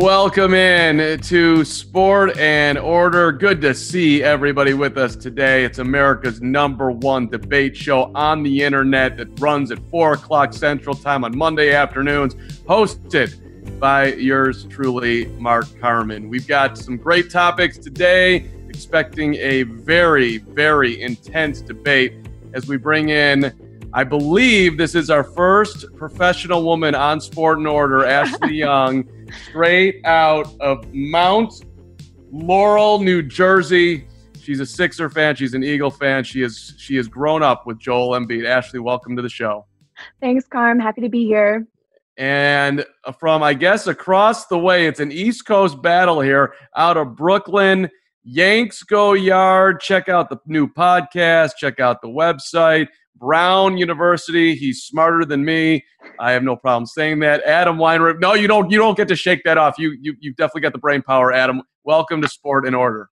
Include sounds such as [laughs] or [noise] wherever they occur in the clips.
Welcome in to Sport and Order. Good to see everybody with us today. It's America's number one debate show on the internet that runs at 4 o'clock Central Time on Monday afternoons, hosted by yours truly, Mark Carman. We've got some great topics today, expecting a very, very intense debate as we bring in I believe this is our first professional woman on Sport and Order, Ashley [laughs] Young, straight out of Mount Laurel, New Jersey. She's a Sixer fan. She's an Eagle fan. She is she has grown up with Joel Embiid. Ashley, welcome to the show. Thanks, Carm. Happy to be here. And from I guess across the way, it's an East Coast battle here out of Brooklyn. Yanks go yard. Check out the new podcast. Check out the website. Brown University. He's smarter than me. I have no problem saying that. Adam Weinrib. No, you don't. You don't get to shake that off. You you you've definitely got the brain power, Adam. Welcome to Sport and Order.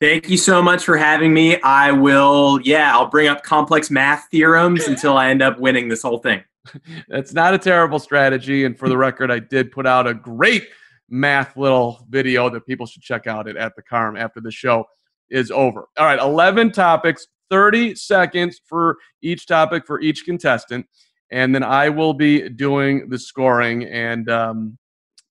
Thank you so much for having me. I will. Yeah, I'll bring up complex math theorems until I end up winning this whole thing. [laughs] That's not a terrible strategy. And for the record, I did put out a great math little video that people should check out at, at the Carm after the show is over. All right, 11 topics, 30 seconds for each topic for each contestant. And then I will be doing the scoring. And um,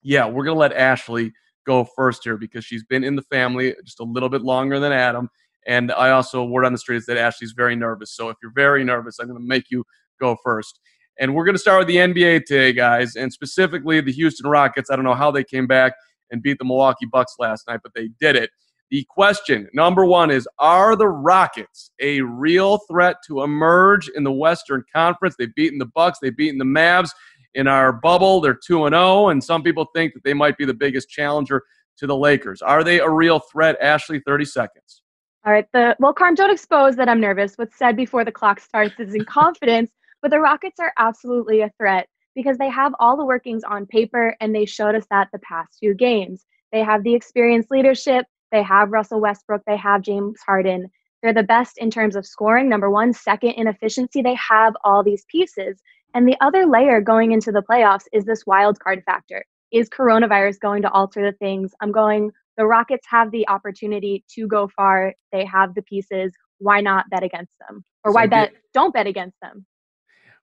yeah, we're going to let Ashley go first here because she's been in the family just a little bit longer than Adam. And I also, word on the street is that Ashley's very nervous. So if you're very nervous, I'm going to make you go first. And we're going to start with the NBA today, guys, and specifically the Houston Rockets. I don't know how they came back and beat the Milwaukee Bucks last night, but they did it. The question number one is Are the Rockets a real threat to emerge in the Western Conference? They've beaten the Bucks, they've beaten the Mavs in our bubble. They're 2 0, and some people think that they might be the biggest challenger to the Lakers. Are they a real threat? Ashley, 30 seconds. All right. The well, Carm, don't expose that I'm nervous. What's said before the clock starts is in [laughs] confidence, but the Rockets are absolutely a threat because they have all the workings on paper and they showed us that the past few games. They have the experienced leadership, they have Russell Westbrook. They have James Harden. They're the best in terms of scoring, number one. Second, in efficiency, they have all these pieces. And the other layer going into the playoffs is this wild card factor. Is coronavirus going to alter the things? I'm going, the Rockets have the opportunity to go far. They have the pieces. Why not bet against them? Or why bet, don't bet against them?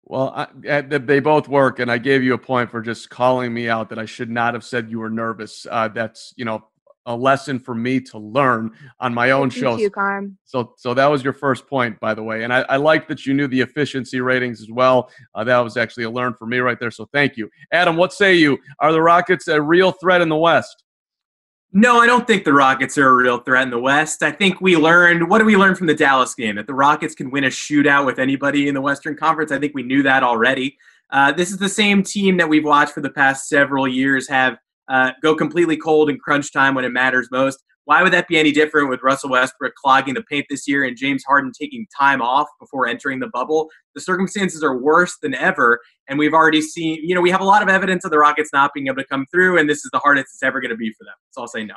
Well, I, they both work, and I gave you a point for just calling me out that I should not have said you were nervous. Uh, that's you know a lesson for me to learn on my own show. So, so that was your first point, by the way, and I, I like that you knew the efficiency ratings as well. Uh, that was actually a learn for me right there. So, thank you, Adam. What say you? Are the Rockets a real threat in the West? No, I don't think the Rockets are a real threat in the West. I think we learned what did we learn from the Dallas game? That the Rockets can win a shootout with anybody in the Western Conference. I think we knew that already. Uh, this is the same team that we've watched for the past several years have uh, go completely cold in crunch time when it matters most. Why would that be any different with Russell Westbrook clogging the paint this year and James Harden taking time off before entering the bubble? The circumstances are worse than ever, and we've already seen, you know, we have a lot of evidence of the Rockets not being able to come through, and this is the hardest it's ever going to be for them. So I'll say no.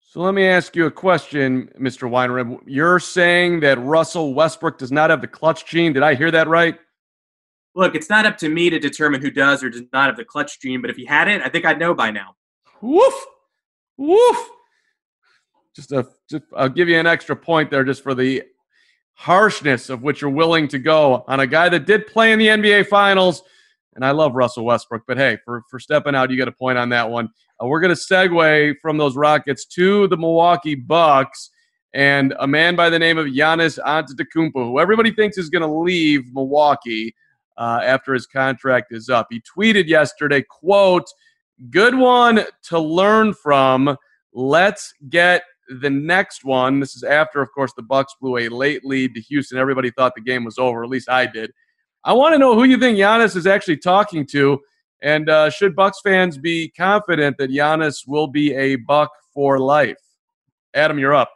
So let me ask you a question, Mr. Weinrib. You're saying that Russell Westbrook does not have the clutch gene. Did I hear that right? look, it's not up to me to determine who does or does not have the clutch gene, but if he had it, I think I'd know by now. Woof, woof. Just a, just, I'll give you an extra point there, just for the harshness of which you're willing to go on a guy that did play in the NBA Finals. And I love Russell Westbrook, but hey, for for stepping out, you get a point on that one. Uh, we're going to segue from those Rockets to the Milwaukee Bucks and a man by the name of Giannis Antetokounmpo, who everybody thinks is going to leave Milwaukee uh, after his contract is up. He tweeted yesterday, quote, good one to learn from. Let's get the next one. This is after, of course, the Bucks blew a late lead to Houston. Everybody thought the game was over. At least I did. I want to know who you think Giannis is actually talking to, and uh, should Bucks fans be confident that Giannis will be a Buck for life? Adam, you're up.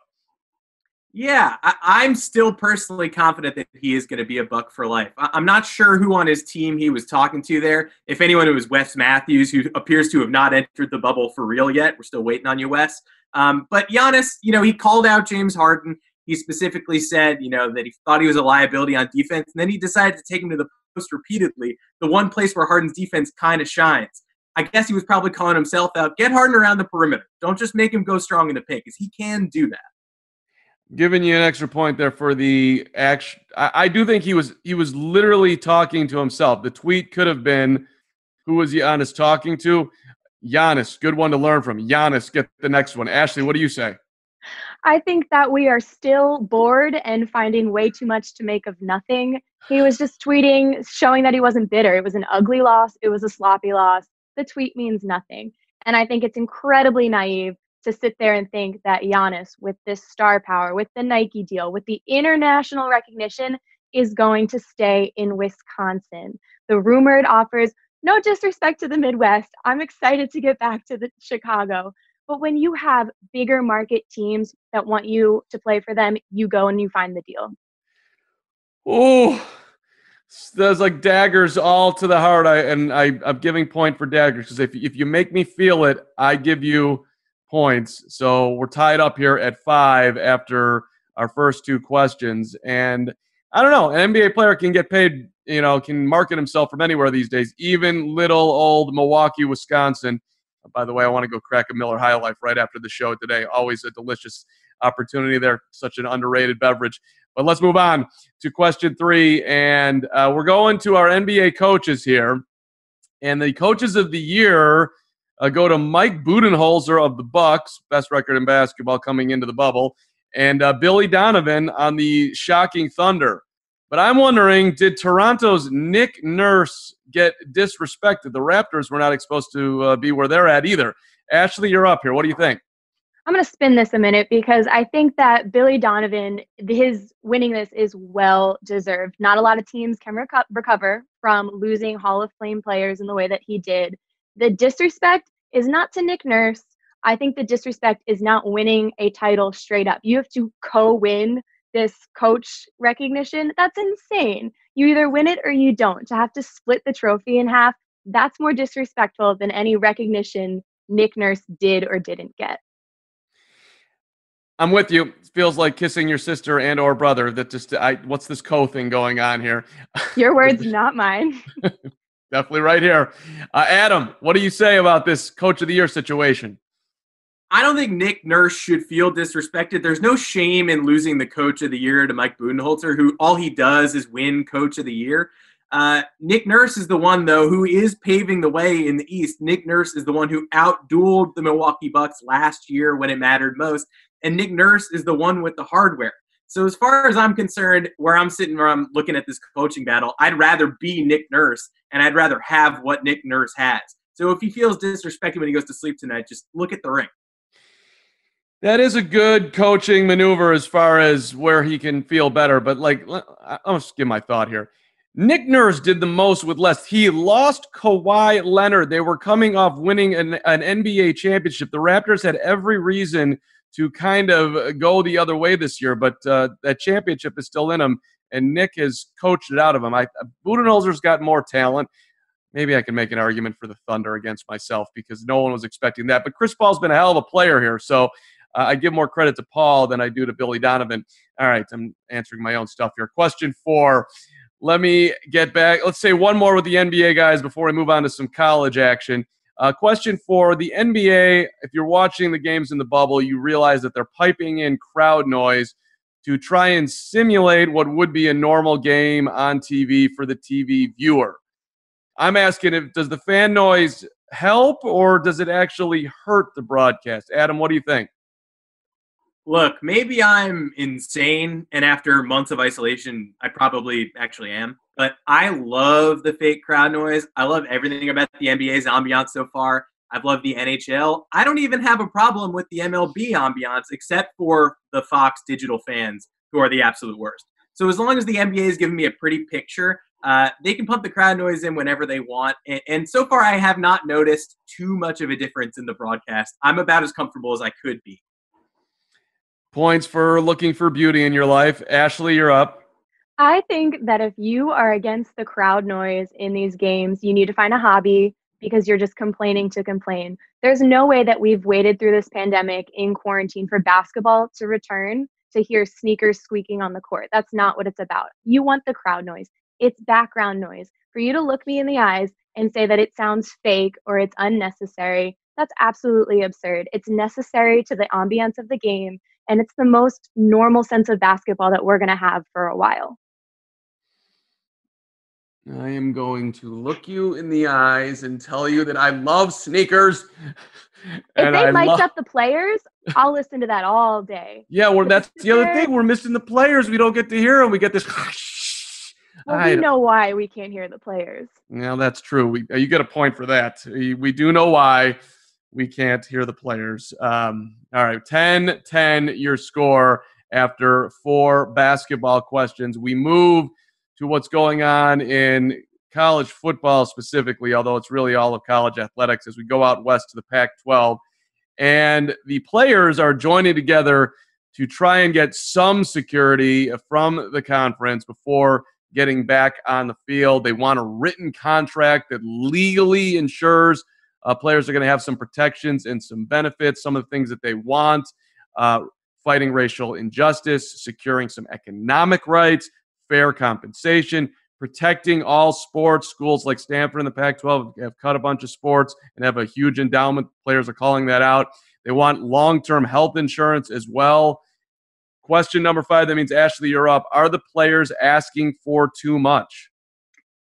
Yeah, I, am still personally confident that he is going to be a buck for life. I, am not sure who on his team he was talking to there. If anyone, it was Wes Matthews, who appears to have not entered the bubble for real yet. We're still waiting on you, Wes. Um, but Giannis, you know, he called out James Harden. He specifically said, you know, that he thought he was a liability on defense, and then he decided to take him to the post repeatedly, the one place where Harden's defense kind of shines. I guess he was probably calling himself out. Get Harden around the perimeter. Don't just make him go strong in the paint because he can do that. Giving you an extra point there for the action. I, I do think he was he was literally talking to himself. The tweet could have been, "Who was Giannis talking to?" Giannis, good one to learn from. Giannis, get the next one. Ashley, what do you say? I think that we are still bored and finding way too much to make of nothing. He was just tweeting, showing that he wasn't bitter. It was an ugly loss, it was a sloppy loss. The tweet means nothing. And I think it's incredibly naive to sit there and think that Giannis, with this star power, with the Nike deal, with the international recognition, is going to stay in Wisconsin. The rumored offers, no disrespect to the Midwest, I'm excited to get back to the Chicago. But when you have bigger market teams that want you to play for them, you go and you find the deal. Oh, there's like daggers all to the heart. I and I, I'm giving point for daggers because if if you make me feel it, I give you points. So we're tied up here at five after our first two questions. And I don't know, an NBA player can get paid, you know, can market himself from anywhere these days, even little old Milwaukee, Wisconsin. By the way, I want to go crack a Miller High Life right after the show today. Always a delicious opportunity there. Such an underrated beverage. But let's move on to question three. And uh, we're going to our NBA coaches here. And the coaches of the year uh, go to Mike Budenholzer of the Bucks, best record in basketball coming into the bubble, and uh, Billy Donovan on the shocking Thunder. But I'm wondering, did Toronto's Nick Nurse get disrespected? The Raptors were not exposed to uh, be where they're at either. Ashley, you're up here. What do you think? I'm going to spin this a minute because I think that Billy Donovan, his winning this is well deserved. Not a lot of teams can reco- recover from losing Hall of Fame players in the way that he did. The disrespect is not to Nick Nurse. I think the disrespect is not winning a title straight up. You have to co win this coach recognition. That's insane. You either win it or you don't. To have to split the trophy in half, that's more disrespectful than any recognition Nick Nurse did or didn't get. I'm with you. It feels like kissing your sister and or brother. That just I what's this co thing going on here? [laughs] Your words, not mine. [laughs] Definitely right here. Uh, Adam, what do you say about this coach of the year situation? I don't think Nick Nurse should feel disrespected. There's no shame in losing the coach of the year to Mike Budenholzer, who all he does is win coach of the year. Uh, Nick Nurse is the one, though, who is paving the way in the East. Nick Nurse is the one who outdueled the Milwaukee Bucks last year when it mattered most and Nick Nurse is the one with the hardware. So as far as I'm concerned, where I'm sitting, where I'm looking at this coaching battle, I'd rather be Nick Nurse, and I'd rather have what Nick Nurse has. So if he feels disrespected when he goes to sleep tonight, just look at the ring. That is a good coaching maneuver as far as where he can feel better. But like, I'll just give my thought here. Nick Nurse did the most with less. He lost Kawhi Leonard. They were coming off winning an, an NBA championship. The Raptors had every reason to kind of go the other way this year, but uh, that championship is still in him, and Nick has coached it out of him. I Budenholzer's got more talent. Maybe I can make an argument for the Thunder against myself because no one was expecting that. But Chris Paul's been a hell of a player here, so uh, I give more credit to Paul than I do to Billy Donovan. All right, I'm answering my own stuff here. Question four. Let me get back. Let's say one more with the NBA guys before we move on to some college action. Uh, question for the NBA If you're watching the games in the bubble, you realize that they're piping in crowd noise to try and simulate what would be a normal game on TV for the TV viewer. I'm asking if does the fan noise help or does it actually hurt the broadcast? Adam, what do you think? Look, maybe I'm insane, and after months of isolation, I probably actually am. But I love the fake crowd noise. I love everything about the NBA's ambiance so far. I've loved the NHL. I don't even have a problem with the MLB ambiance, except for the Fox digital fans, who are the absolute worst. So as long as the NBA is giving me a pretty picture, uh, they can pump the crowd noise in whenever they want. And, and so far, I have not noticed too much of a difference in the broadcast. I'm about as comfortable as I could be. Points for looking for beauty in your life. Ashley, you're up. I think that if you are against the crowd noise in these games, you need to find a hobby because you're just complaining to complain. There's no way that we've waited through this pandemic in quarantine for basketball to return to hear sneakers squeaking on the court. That's not what it's about. You want the crowd noise, it's background noise for you to look me in the eyes and say that it sounds fake or it's unnecessary, that's absolutely absurd. It's necessary to the ambiance of the game, and it's the most normal sense of basketball that we're going to have for a while. I am going to look you in the eyes and tell you that I love sneakers. [laughs] If they mic'd up the players, I'll listen to that all day. Yeah, well, that's [laughs] the other thing. We're missing the players. We don't get to hear them. We get this. [laughs] Well, we know why we can't hear the players. Yeah, that's true. We you get a point for that. We do know why we can't hear the players. Um, all right, 10 10 your score after four basketball questions. We move to what's going on in college football specifically, although it's really all of college athletics as we go out west to the Pac 12. And the players are joining together to try and get some security from the conference before getting back on the field. They want a written contract that legally ensures uh, players are going to have some protections and some benefits, some of the things that they want. Uh, fighting racial injustice, securing some economic rights, fair compensation, protecting all sports. Schools like Stanford and the Pac 12 have cut a bunch of sports and have a huge endowment. Players are calling that out. They want long term health insurance as well. Question number five that means Ashley, you're up. Are the players asking for too much?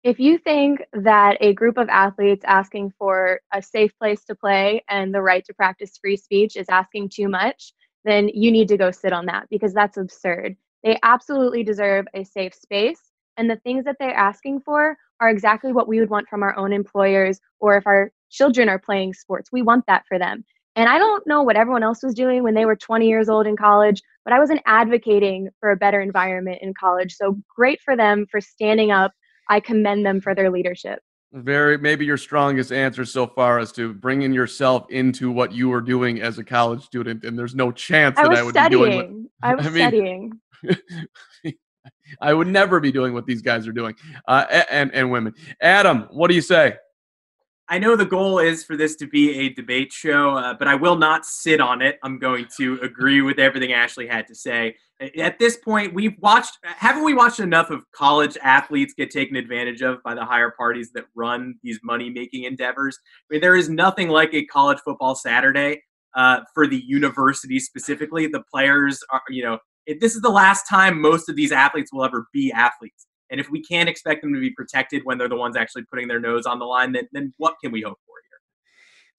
If you think that a group of athletes asking for a safe place to play and the right to practice free speech is asking too much, then you need to go sit on that because that's absurd. They absolutely deserve a safe space. And the things that they're asking for are exactly what we would want from our own employers or if our children are playing sports. We want that for them. And I don't know what everyone else was doing when they were 20 years old in college, but I wasn't advocating for a better environment in college. So great for them for standing up. I commend them for their leadership. Very, maybe your strongest answer so far is to bringing yourself into what you were doing as a college student, and there's no chance that I, I would studying. be doing. What, I was [laughs] I mean, studying. [laughs] I would never be doing what these guys are doing, uh, and and women. Adam, what do you say? I know the goal is for this to be a debate show, uh, but I will not sit on it. I'm going to agree with everything Ashley had to say. At this point, we've watched, haven't we watched enough of college athletes get taken advantage of by the higher parties that run these money making endeavors? I mean, there is nothing like a college football Saturday uh, for the university specifically. The players are, you know, this is the last time most of these athletes will ever be athletes. And if we can't expect them to be protected when they're the ones actually putting their nose on the line, then, then what can we hope for?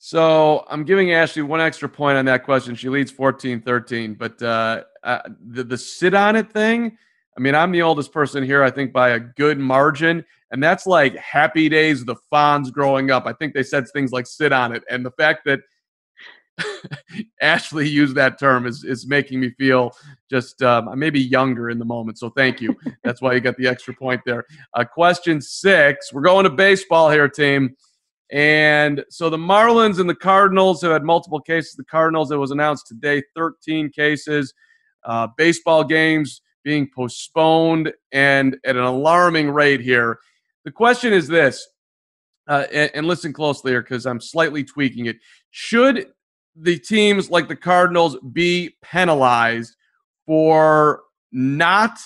So I'm giving Ashley one extra point on that question. She leads 14 13. But uh, uh, the, the sit on it thing, I mean, I'm the oldest person here, I think, by a good margin. And that's like happy days, the Fonz growing up. I think they said things like sit on it. And the fact that [laughs] Ashley used that term is is making me feel just um, maybe younger in the moment. So thank you. [laughs] That's why you got the extra point there. Uh, question six. We're going to baseball here, team. And so the Marlins and the Cardinals have had multiple cases. The Cardinals, it was announced today, 13 cases. Uh, baseball games being postponed and at an alarming rate here. The question is this, uh, and, and listen closely here because I'm slightly tweaking it. Should the teams like the Cardinals be penalized for not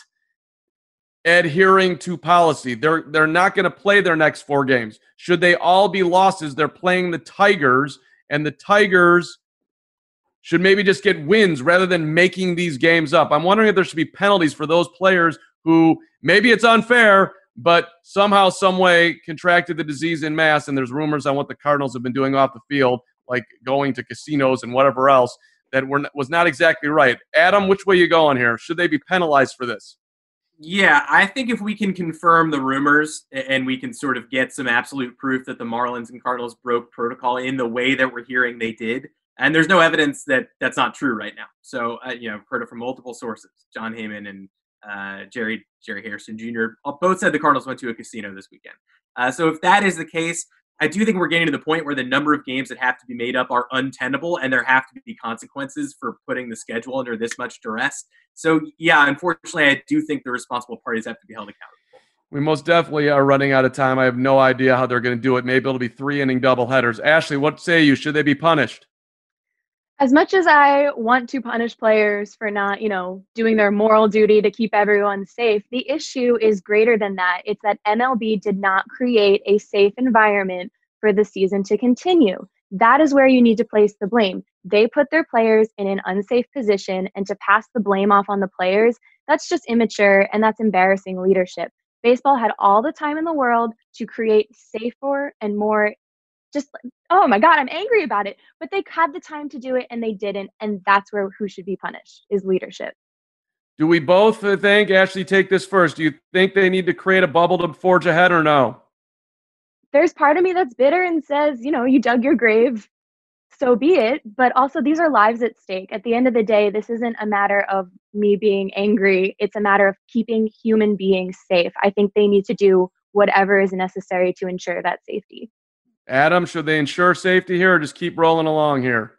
adhering to policy. They're they're not going to play their next four games. Should they all be losses? They're playing the Tigers and the Tigers should maybe just get wins rather than making these games up. I'm wondering if there should be penalties for those players who maybe it's unfair, but somehow some way contracted the disease in mass and there's rumors on what the Cardinals have been doing off the field like going to casinos and whatever else that were, was not exactly right. Adam, which way you going here? Should they be penalized for this? Yeah, I think if we can confirm the rumors and we can sort of get some absolute proof that the Marlins and Cardinals broke protocol in the way that we're hearing they did, and there's no evidence that that's not true right now. So, uh, you know, I've heard it from multiple sources. Jon Heyman and uh, Jerry Jerry Harrison Jr. both said the Cardinals went to a casino this weekend. Uh, so if that is the case, I do think we're getting to the point where the number of games that have to be made up are untenable, and there have to be consequences for putting the schedule under this much duress. So, yeah, unfortunately, I do think the responsible parties have to be held accountable. We most definitely are running out of time. I have no idea how they're going to do it. Maybe it'll be three inning double headers. Ashley, what say you? Should they be punished? As much as I want to punish players for not, you know, doing their moral duty to keep everyone safe, the issue is greater than that. It's that MLB did not create a safe environment for the season to continue. That is where you need to place the blame. They put their players in an unsafe position, and to pass the blame off on the players, that's just immature and that's embarrassing leadership. Baseball had all the time in the world to create safer and more just oh my god i'm angry about it. But they had the time to do it and they didn't and that's where who should be punished is leadership. Do we both uh, think ashley take this first? Do you think they need to create a bubble to forge ahead or no? There's part of me that's bitter and says you know you dug your grave so be it. But also these are lives at stake. At the end of the day this isn't a matter of me being angry. It's a matter of keeping human beings safe. I think they need to do whatever is necessary to ensure that safety Adam, should they ensure safety here or just keep rolling along here?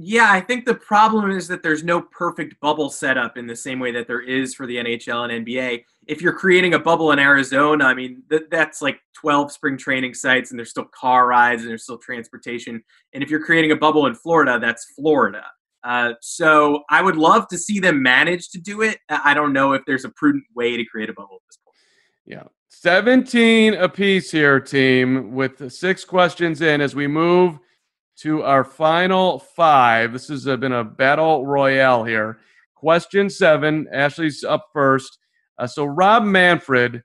Yeah, I think the problem is that there's no perfect bubble setup in the same way that there is for the NHL and NBA. If you're creating a bubble in Arizona, I mean, th- that's like 12 spring training sites and there's still car rides and there's still transportation. And if you're creating a bubble in Florida, that's Florida. Uh, so I would love to see them manage to do it. I don't know if there's a prudent way to create a bubble at this point. Yeah. 17 apiece here, team, with six questions in as we move to our final five. This has uh, been a battle royale here. Question seven, Ashley's up first. Uh, so, Rob Manfred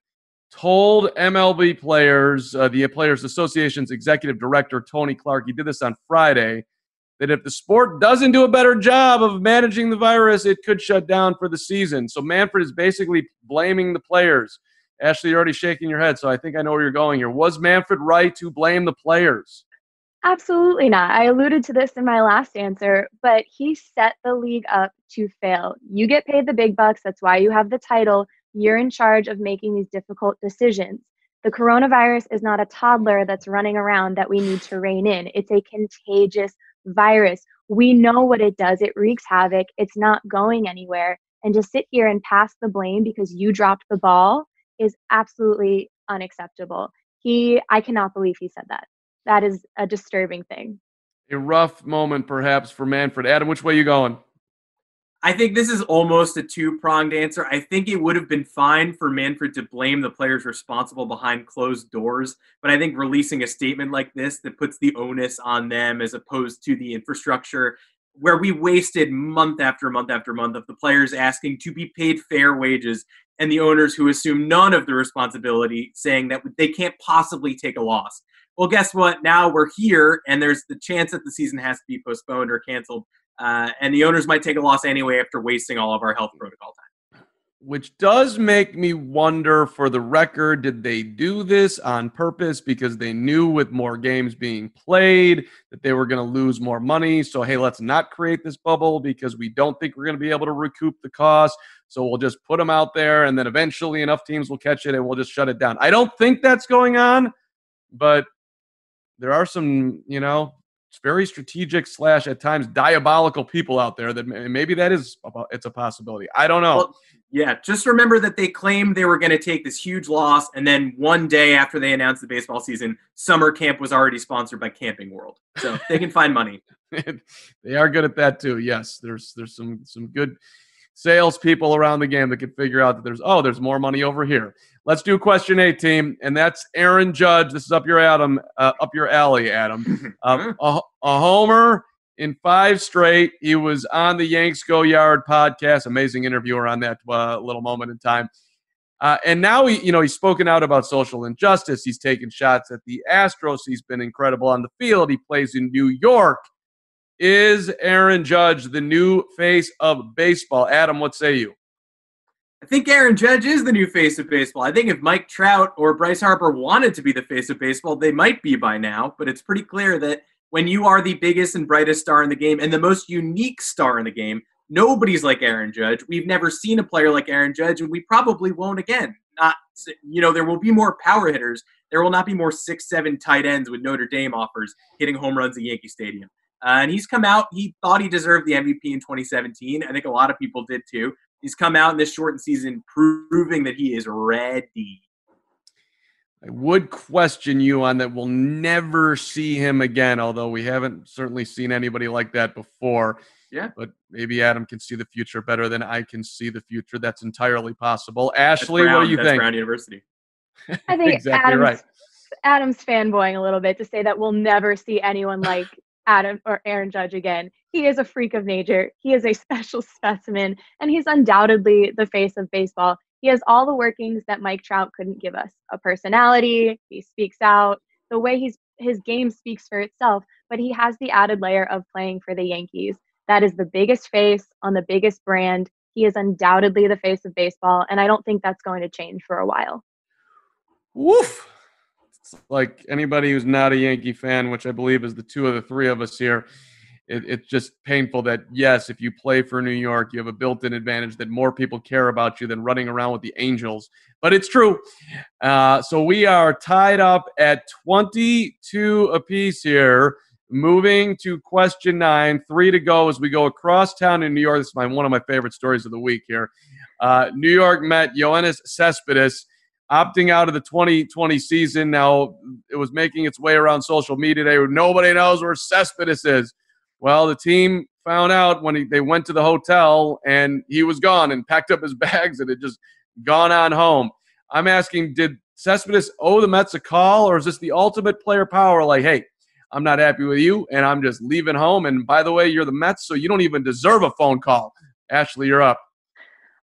told MLB players, uh, the Players Association's executive director, Tony Clark, he did this on Friday, that if the sport doesn't do a better job of managing the virus, it could shut down for the season. So, Manfred is basically blaming the players Ashley, you're already shaking your head, so I think I know where you're going here. Was Manfred right to blame the players? Absolutely not. I alluded to this in my last answer, but he set the league up to fail. You get paid the big bucks. That's why you have the title. You're in charge of making these difficult decisions. The coronavirus is not a toddler that's running around that we need to rein in. It's a contagious virus. We know what it does, it wreaks havoc. It's not going anywhere. And to sit here and pass the blame because you dropped the ball is absolutely unacceptable. He, I cannot believe he said that. That is a disturbing thing. A rough moment, perhaps, for Manfred. Adam, which way you going? I think this is almost a two pronged answer. I think it would have been fine for Manfred to blame the players responsible behind closed doors, but I think releasing a statement like this that puts the onus on them as opposed to the infrastructure, where we wasted month after month after month of the players asking to be paid fair wages and the owners who assume none of the responsibility, saying that they can't possibly take a loss. Well, guess what? Now we're here, and there's the chance that the season has to be postponed or canceled, uh, and the owners might take a loss anyway after wasting all of our health protocol time which does make me wonder for the record did they do this on purpose because they knew with more games being played that they were going to lose more money? So hey let's not create this bubble because we don't think we're going to be able to recoup the cost. So we'll just put them out there and then eventually enough teams will catch it and we'll just shut it down. I don't think that's going on but there are some you know very strategic slash at times diabolical people out there that maybe that is it's a possibility. I don't know. Well, yeah, just remember that they claimed they were going to take this huge loss, and then one day after they announced the baseball season, summer camp was already sponsored by Camping World, so they can find money. [laughs] they are good at that too. Yes, there's there's some some good salespeople around the game that can figure out that there's oh there's more money over here. Let's do question eight, team, and that's Aaron Judge. This is up your Adam, uh, up your alley, Adam. Uh, [laughs] a, a, homer in five straight. He was on the Yanks Go Yard podcast. Amazing interviewer on that uh, little moment in time. Uh, and now he, you know, he's spoken out about social injustice. He's taken shots at the Astros. He's been incredible on the field. He plays in New York. Is Aaron Judge the new face of baseball? Adam, what say you? I think Aaron Judge is the new face of baseball. I think if Mike Trout or Bryce Harper wanted to be the face of baseball, they might be by now. But it's pretty clear that when you are the biggest and brightest star in the game and the most unique star in the game, nobody's like Aaron Judge. We've never seen a player like Aaron Judge, and we probably won't again. Not, you know, there will be more power hitters. There will not be more six, seven tight ends with Notre Dame offers hitting home runs at Yankee Stadium. Uh, and he's come out. He thought he deserved the MVP in 2017. I think a lot of people did too. He's come out in this shortened season proving that he is ready. I would question you on that we'll never see him again, although we haven't certainly seen anybody like that before. Yeah. But maybe Adam can see the future better than I can see the future. That's entirely possible. Ashley, Brown, what do you that's think? Brown University. I think [laughs] exactly Adam's, right. Adam's fanboying a little bit to say that we'll never see anyone like Adam or Aaron Judge again. He is a freak of nature. He is a [laughs] special specimen, and he's undoubtedly the face of baseball. He has all the workings that Mike Trout couldn't give us a personality, he speaks out, the way he's, his game speaks for itself, but he has the added layer of playing for the Yankees. That is the biggest face on the biggest brand. He is undoubtedly the face of baseball, and I don't think that's going to change for a while. Woof. Like anybody who's not a Yankee fan, which I believe is the two of the three of us here, it, it's just painful that, yes, if you play for New York, you have a built in advantage that more people care about you than running around with the Angels. But it's true. Uh, so we are tied up at 22 apiece here. Moving to question nine, three to go as we go across town in New York. This is my, one of my favorite stories of the week here. Uh, New York met Yoenis Cespedes opting out of the 2020 season. Now, it was making its way around social media today. Nobody knows where Cespedes is. Well, the team found out when he, they went to the hotel and he was gone and packed up his [laughs] bags and had just gone on home. I'm asking, did Cespedes owe the Mets a call or is this the ultimate player power? Like, hey, I'm not happy with you and I'm just leaving home. And by the way, you're the Mets, so you don't even deserve a phone call. Ashley, you're up.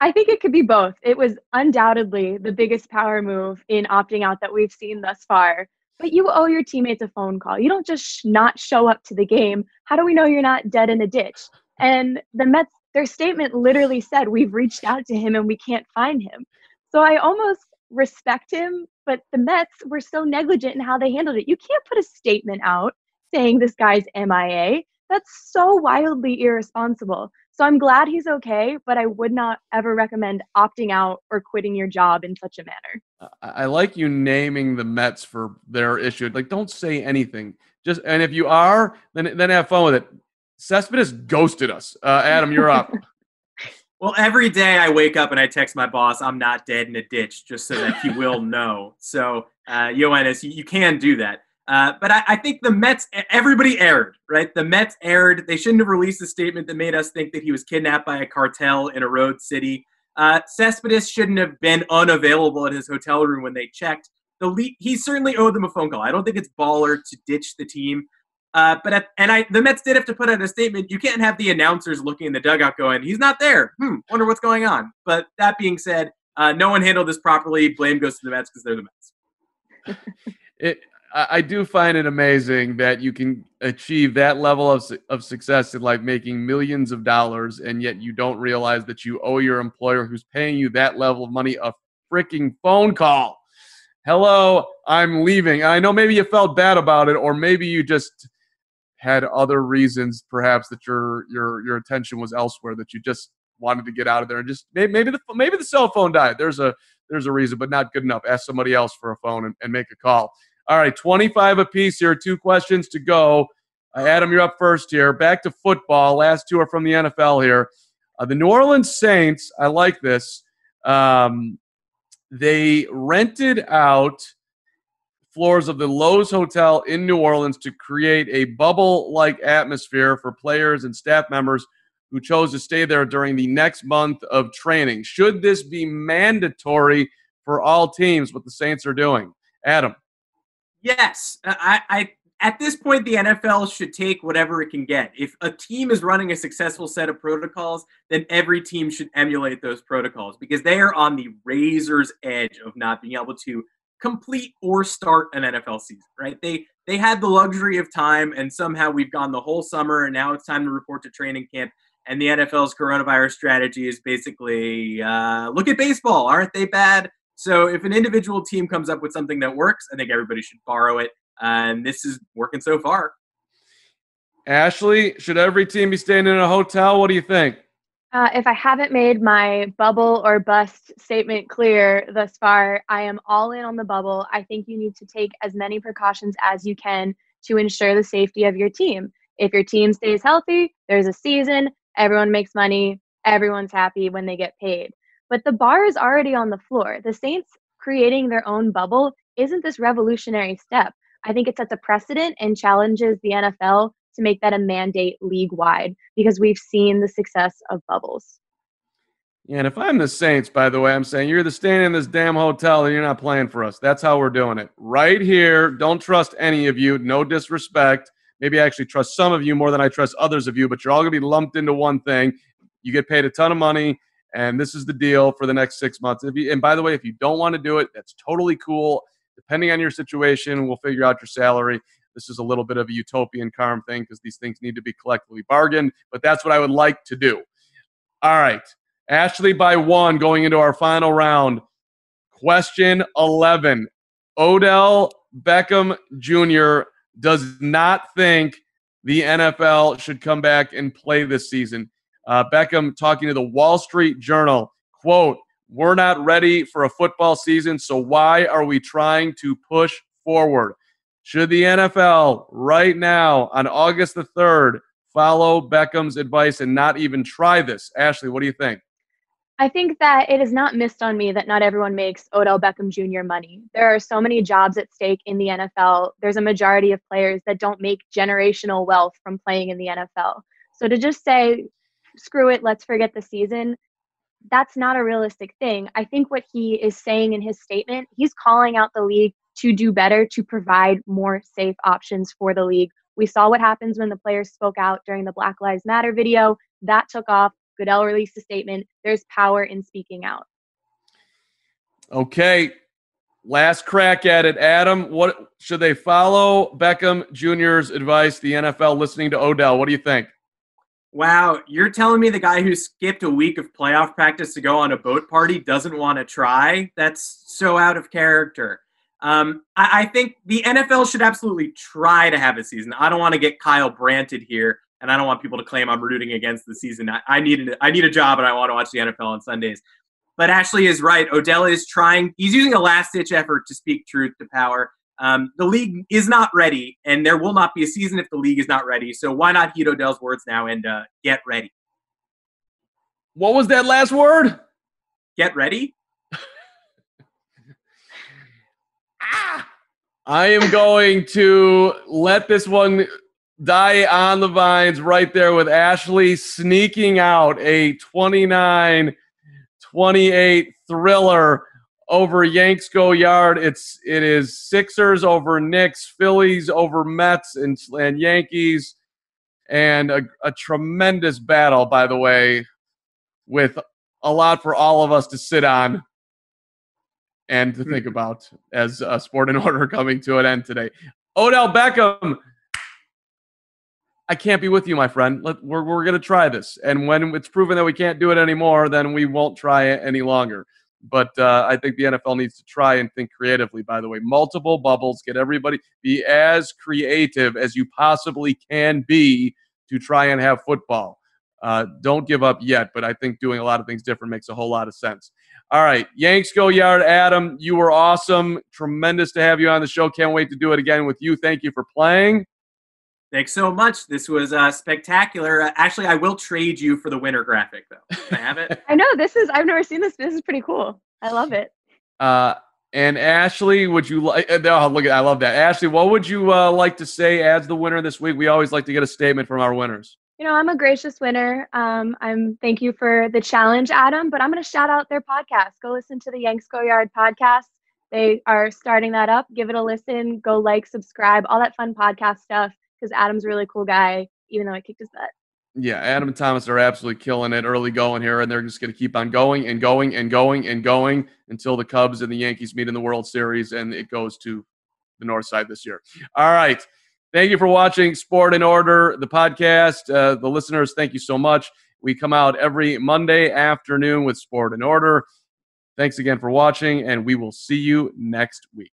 I think it could be both. It was undoubtedly the biggest power move in opting out that we've seen thus far. But you owe your teammates a phone call. You don't just sh- not show up to the game. How do we know you're not dead in a ditch? And the Mets, their statement literally said, We've reached out to him and we can't find him. So I almost respect him, but the Mets were so negligent in how they handled it. You can't put a statement out saying this guy's MIA. That's so wildly irresponsible. So I'm glad he's okay, but I would not ever recommend opting out or quitting your job in such a manner. I like you naming the Mets for their issue. Like, don't say anything. Just and if you are, then then have fun with it. Cespedes ghosted us. Uh, Adam, you're up. [laughs] Well, every day I wake up and I text my boss, I'm not dead in a ditch, just so that he will [laughs] know. So, uh, Yoenis, you, you can do that. Uh, but I, I, think the Mets, everybody erred, right? The Mets erred. They shouldn't have released a statement that made us think that he was kidnapped by a cartel in a road city. Uh, Cespedes shouldn't have been unavailable at his hotel room when they checked. The lead, he certainly owed them a phone call. I don't think it's baller to ditch the team. Uh, but at, and I, the Mets did have to put out a statement. You can't have the announcers looking in the dugout going, "He's not there." Hmm, wonder what's going on. But that being said, uh, no one handled this properly. Blame goes to the Mets because they're the Mets. [laughs] it, I do find it amazing that you can achieve that level of, of success in like making millions of dollars, and yet you don't realize that you owe your employer who's paying you that level of money a freaking phone call. Hello, I'm leaving. I know maybe you felt bad about it, or maybe you just had other reasons, perhaps that your your your attention was elsewhere, that you just wanted to get out of there, and just maybe maybe the maybe the cell phone died. There's a there's a reason, but not good enough. Ask somebody else for a phone and, and make a call. All right, 25 apiece here. Two questions to go. Uh, Adam, you're up first here. Back to football. Last two are from the NFL here. Uh, the New Orleans Saints, I like this. Um, they rented out floors of the Loews Hotel in New Orleans to create a bubble like atmosphere for players and staff members who chose to stay there during the next month of training. Should this be mandatory for all teams, what the Saints are doing? Adam. Yes, I, I at this point the NFL should take whatever it can get. If a team is running a successful set of protocols, then every team should emulate those protocols because they are on the razor's edge of not being able to complete or start an NFL season, right? They they had the luxury of time and somehow we've gone the whole summer and now it's time to report to training camp and the NFL's coronavirus strategy is basically uh, look at baseball, aren't they bad? So if an individual team comes up with something that works, I think everybody should borrow it. And this is working so far. Ashley, should every team be staying in a hotel? What do you think? Uh, if I haven't made my bubble or bust statement clear thus far, I am all in on the bubble. I think you need to take as many precautions as you can to ensure the safety of your team. If your team stays healthy, there's a season, everyone makes money, everyone's happy when they get paid. But the bar is already on the floor. The Saints creating their own bubble isn't this revolutionary step? I think it sets a precedent and challenges the NFL to make that a mandate league wide because we've seen the success of bubbles. Yeah, and if I'm the Saints, by the way, I'm saying you're the staying in this damn hotel and you're not playing for us. That's how we're doing it. Right here. Don't trust any of you. No disrespect. Maybe I actually trust some of you more than I trust others of you, but you're all to be lumped into one thing. You get paid a ton of money, and this is the deal for the next six months. You, and by the way, if you don't want to do it, that's totally cool. Depending on your situation, we'll figure out your salary. This is a little bit of a utopian Carm thing because these things need to be collectively bargained, but that's what I would like to do. All right. Ashley by one going into our final round. Question 11. Odell Beckham Jr. does not think the NFL should come back and play this season. Uh, Beckham talking to the Wall Street Journal, quote, we're not ready for a football season, so why are we trying to push forward? Should the NFL right now on August the 3rd follow Beckham's advice and not even try this? Ashley, what do you think? I think that it is not missed on me that not everyone makes Odell Beckham Jr. money. There are so many jobs at stake in the NFL. There's a majority of players that don't make generational wealth from playing in the NFL. So to just say, screw it, let's forget the season, that's not a realistic thing. I think what he is saying in his statement, he's calling out the league to do better, to provide more safe options for the league. We saw what happens when the players spoke out during the Black Lives Matter video. That took off. Goodell released a statement. There's power in speaking out. Okay. Last crack at it. Adam, what should they follow Beckham Jr.'s advice, the NFL listening to Odell? What do you think? Wow, you're telling me the guy who skipped a week of playoff practice to go on a boat party doesn't want to try? That's so out of character. Um, I, I, think the NFL should absolutely try to have a season. I don't want to get Kyle Branted here and I don't want people to claim I'm rooting against the season. I, I need I need a job, and I want to watch the NFL on Sundays. But Ashley is right. Odell is trying. He's using a last ditch effort to speak truth to power. Um, the league is not ready, and there will not be a season if the league is not ready. So why not heed Odell's words now and uh, get ready? What was that last word? Get ready. ah! I am going to let this one die on the vines right there with Ashley sneaking out a 29 28 thriller over Yanks Go Yard. It's it is Sixers over Knicks, Phillies over Mets and, and Yankees, and a, a tremendous battle, by the way, with a lot for all of us to sit on and to think about as a sport in [laughs] order coming to an end today. Odell Beckham I can't be with you, my friend. Let, we're we're going to try this. And when it's proven that we can't do it anymore, then we won't try it any longer. But uh, I think the NFL needs to try and think creatively, by the way. Multiple bubbles, get everybody, be as creative as you possibly can be to try and have football. Uh, don't give up yet, but I think doing a lot of things different makes a whole lot of sense. All right, Yanks go yard, Adam. You were awesome. Tremendous to have you on the show. Can't wait to do it again with you. Thank you for playing. Thanks so much. This was uh, spectacular. Uh, actually, I will trade you for the winner graphic, though. Can I have it? [laughs] I know this is. I've never seen this. This is pretty cool. I love it. Uh, and Ashley, would you like? Uh, oh, look at. I love that. Ashley, what would you uh, like to say as the winner this week? We always like to get a statement from our winners. You know, I'm a gracious winner. Um, I'm thank you for the challenge, Adam. But I'm going to shout out their podcast. Go listen to the Yanks Go Yard podcast. They are starting that up. Give it a listen. Go like, subscribe, all that fun podcast stuff because Adam's a really cool guy, even though I kicked his butt. Yeah, Adam and Thomas are absolutely killing it early going here, and they're just going to keep on going and going and going and going until the Cubs and the Yankees meet in the World Series, and it goes to the North Side this year. All right. Thank you for watching Sport in Order, the podcast. Uh, the listeners, thank you so much. We come out every Monday afternoon with Sport in Order. Thanks again for watching, and we will see you next week.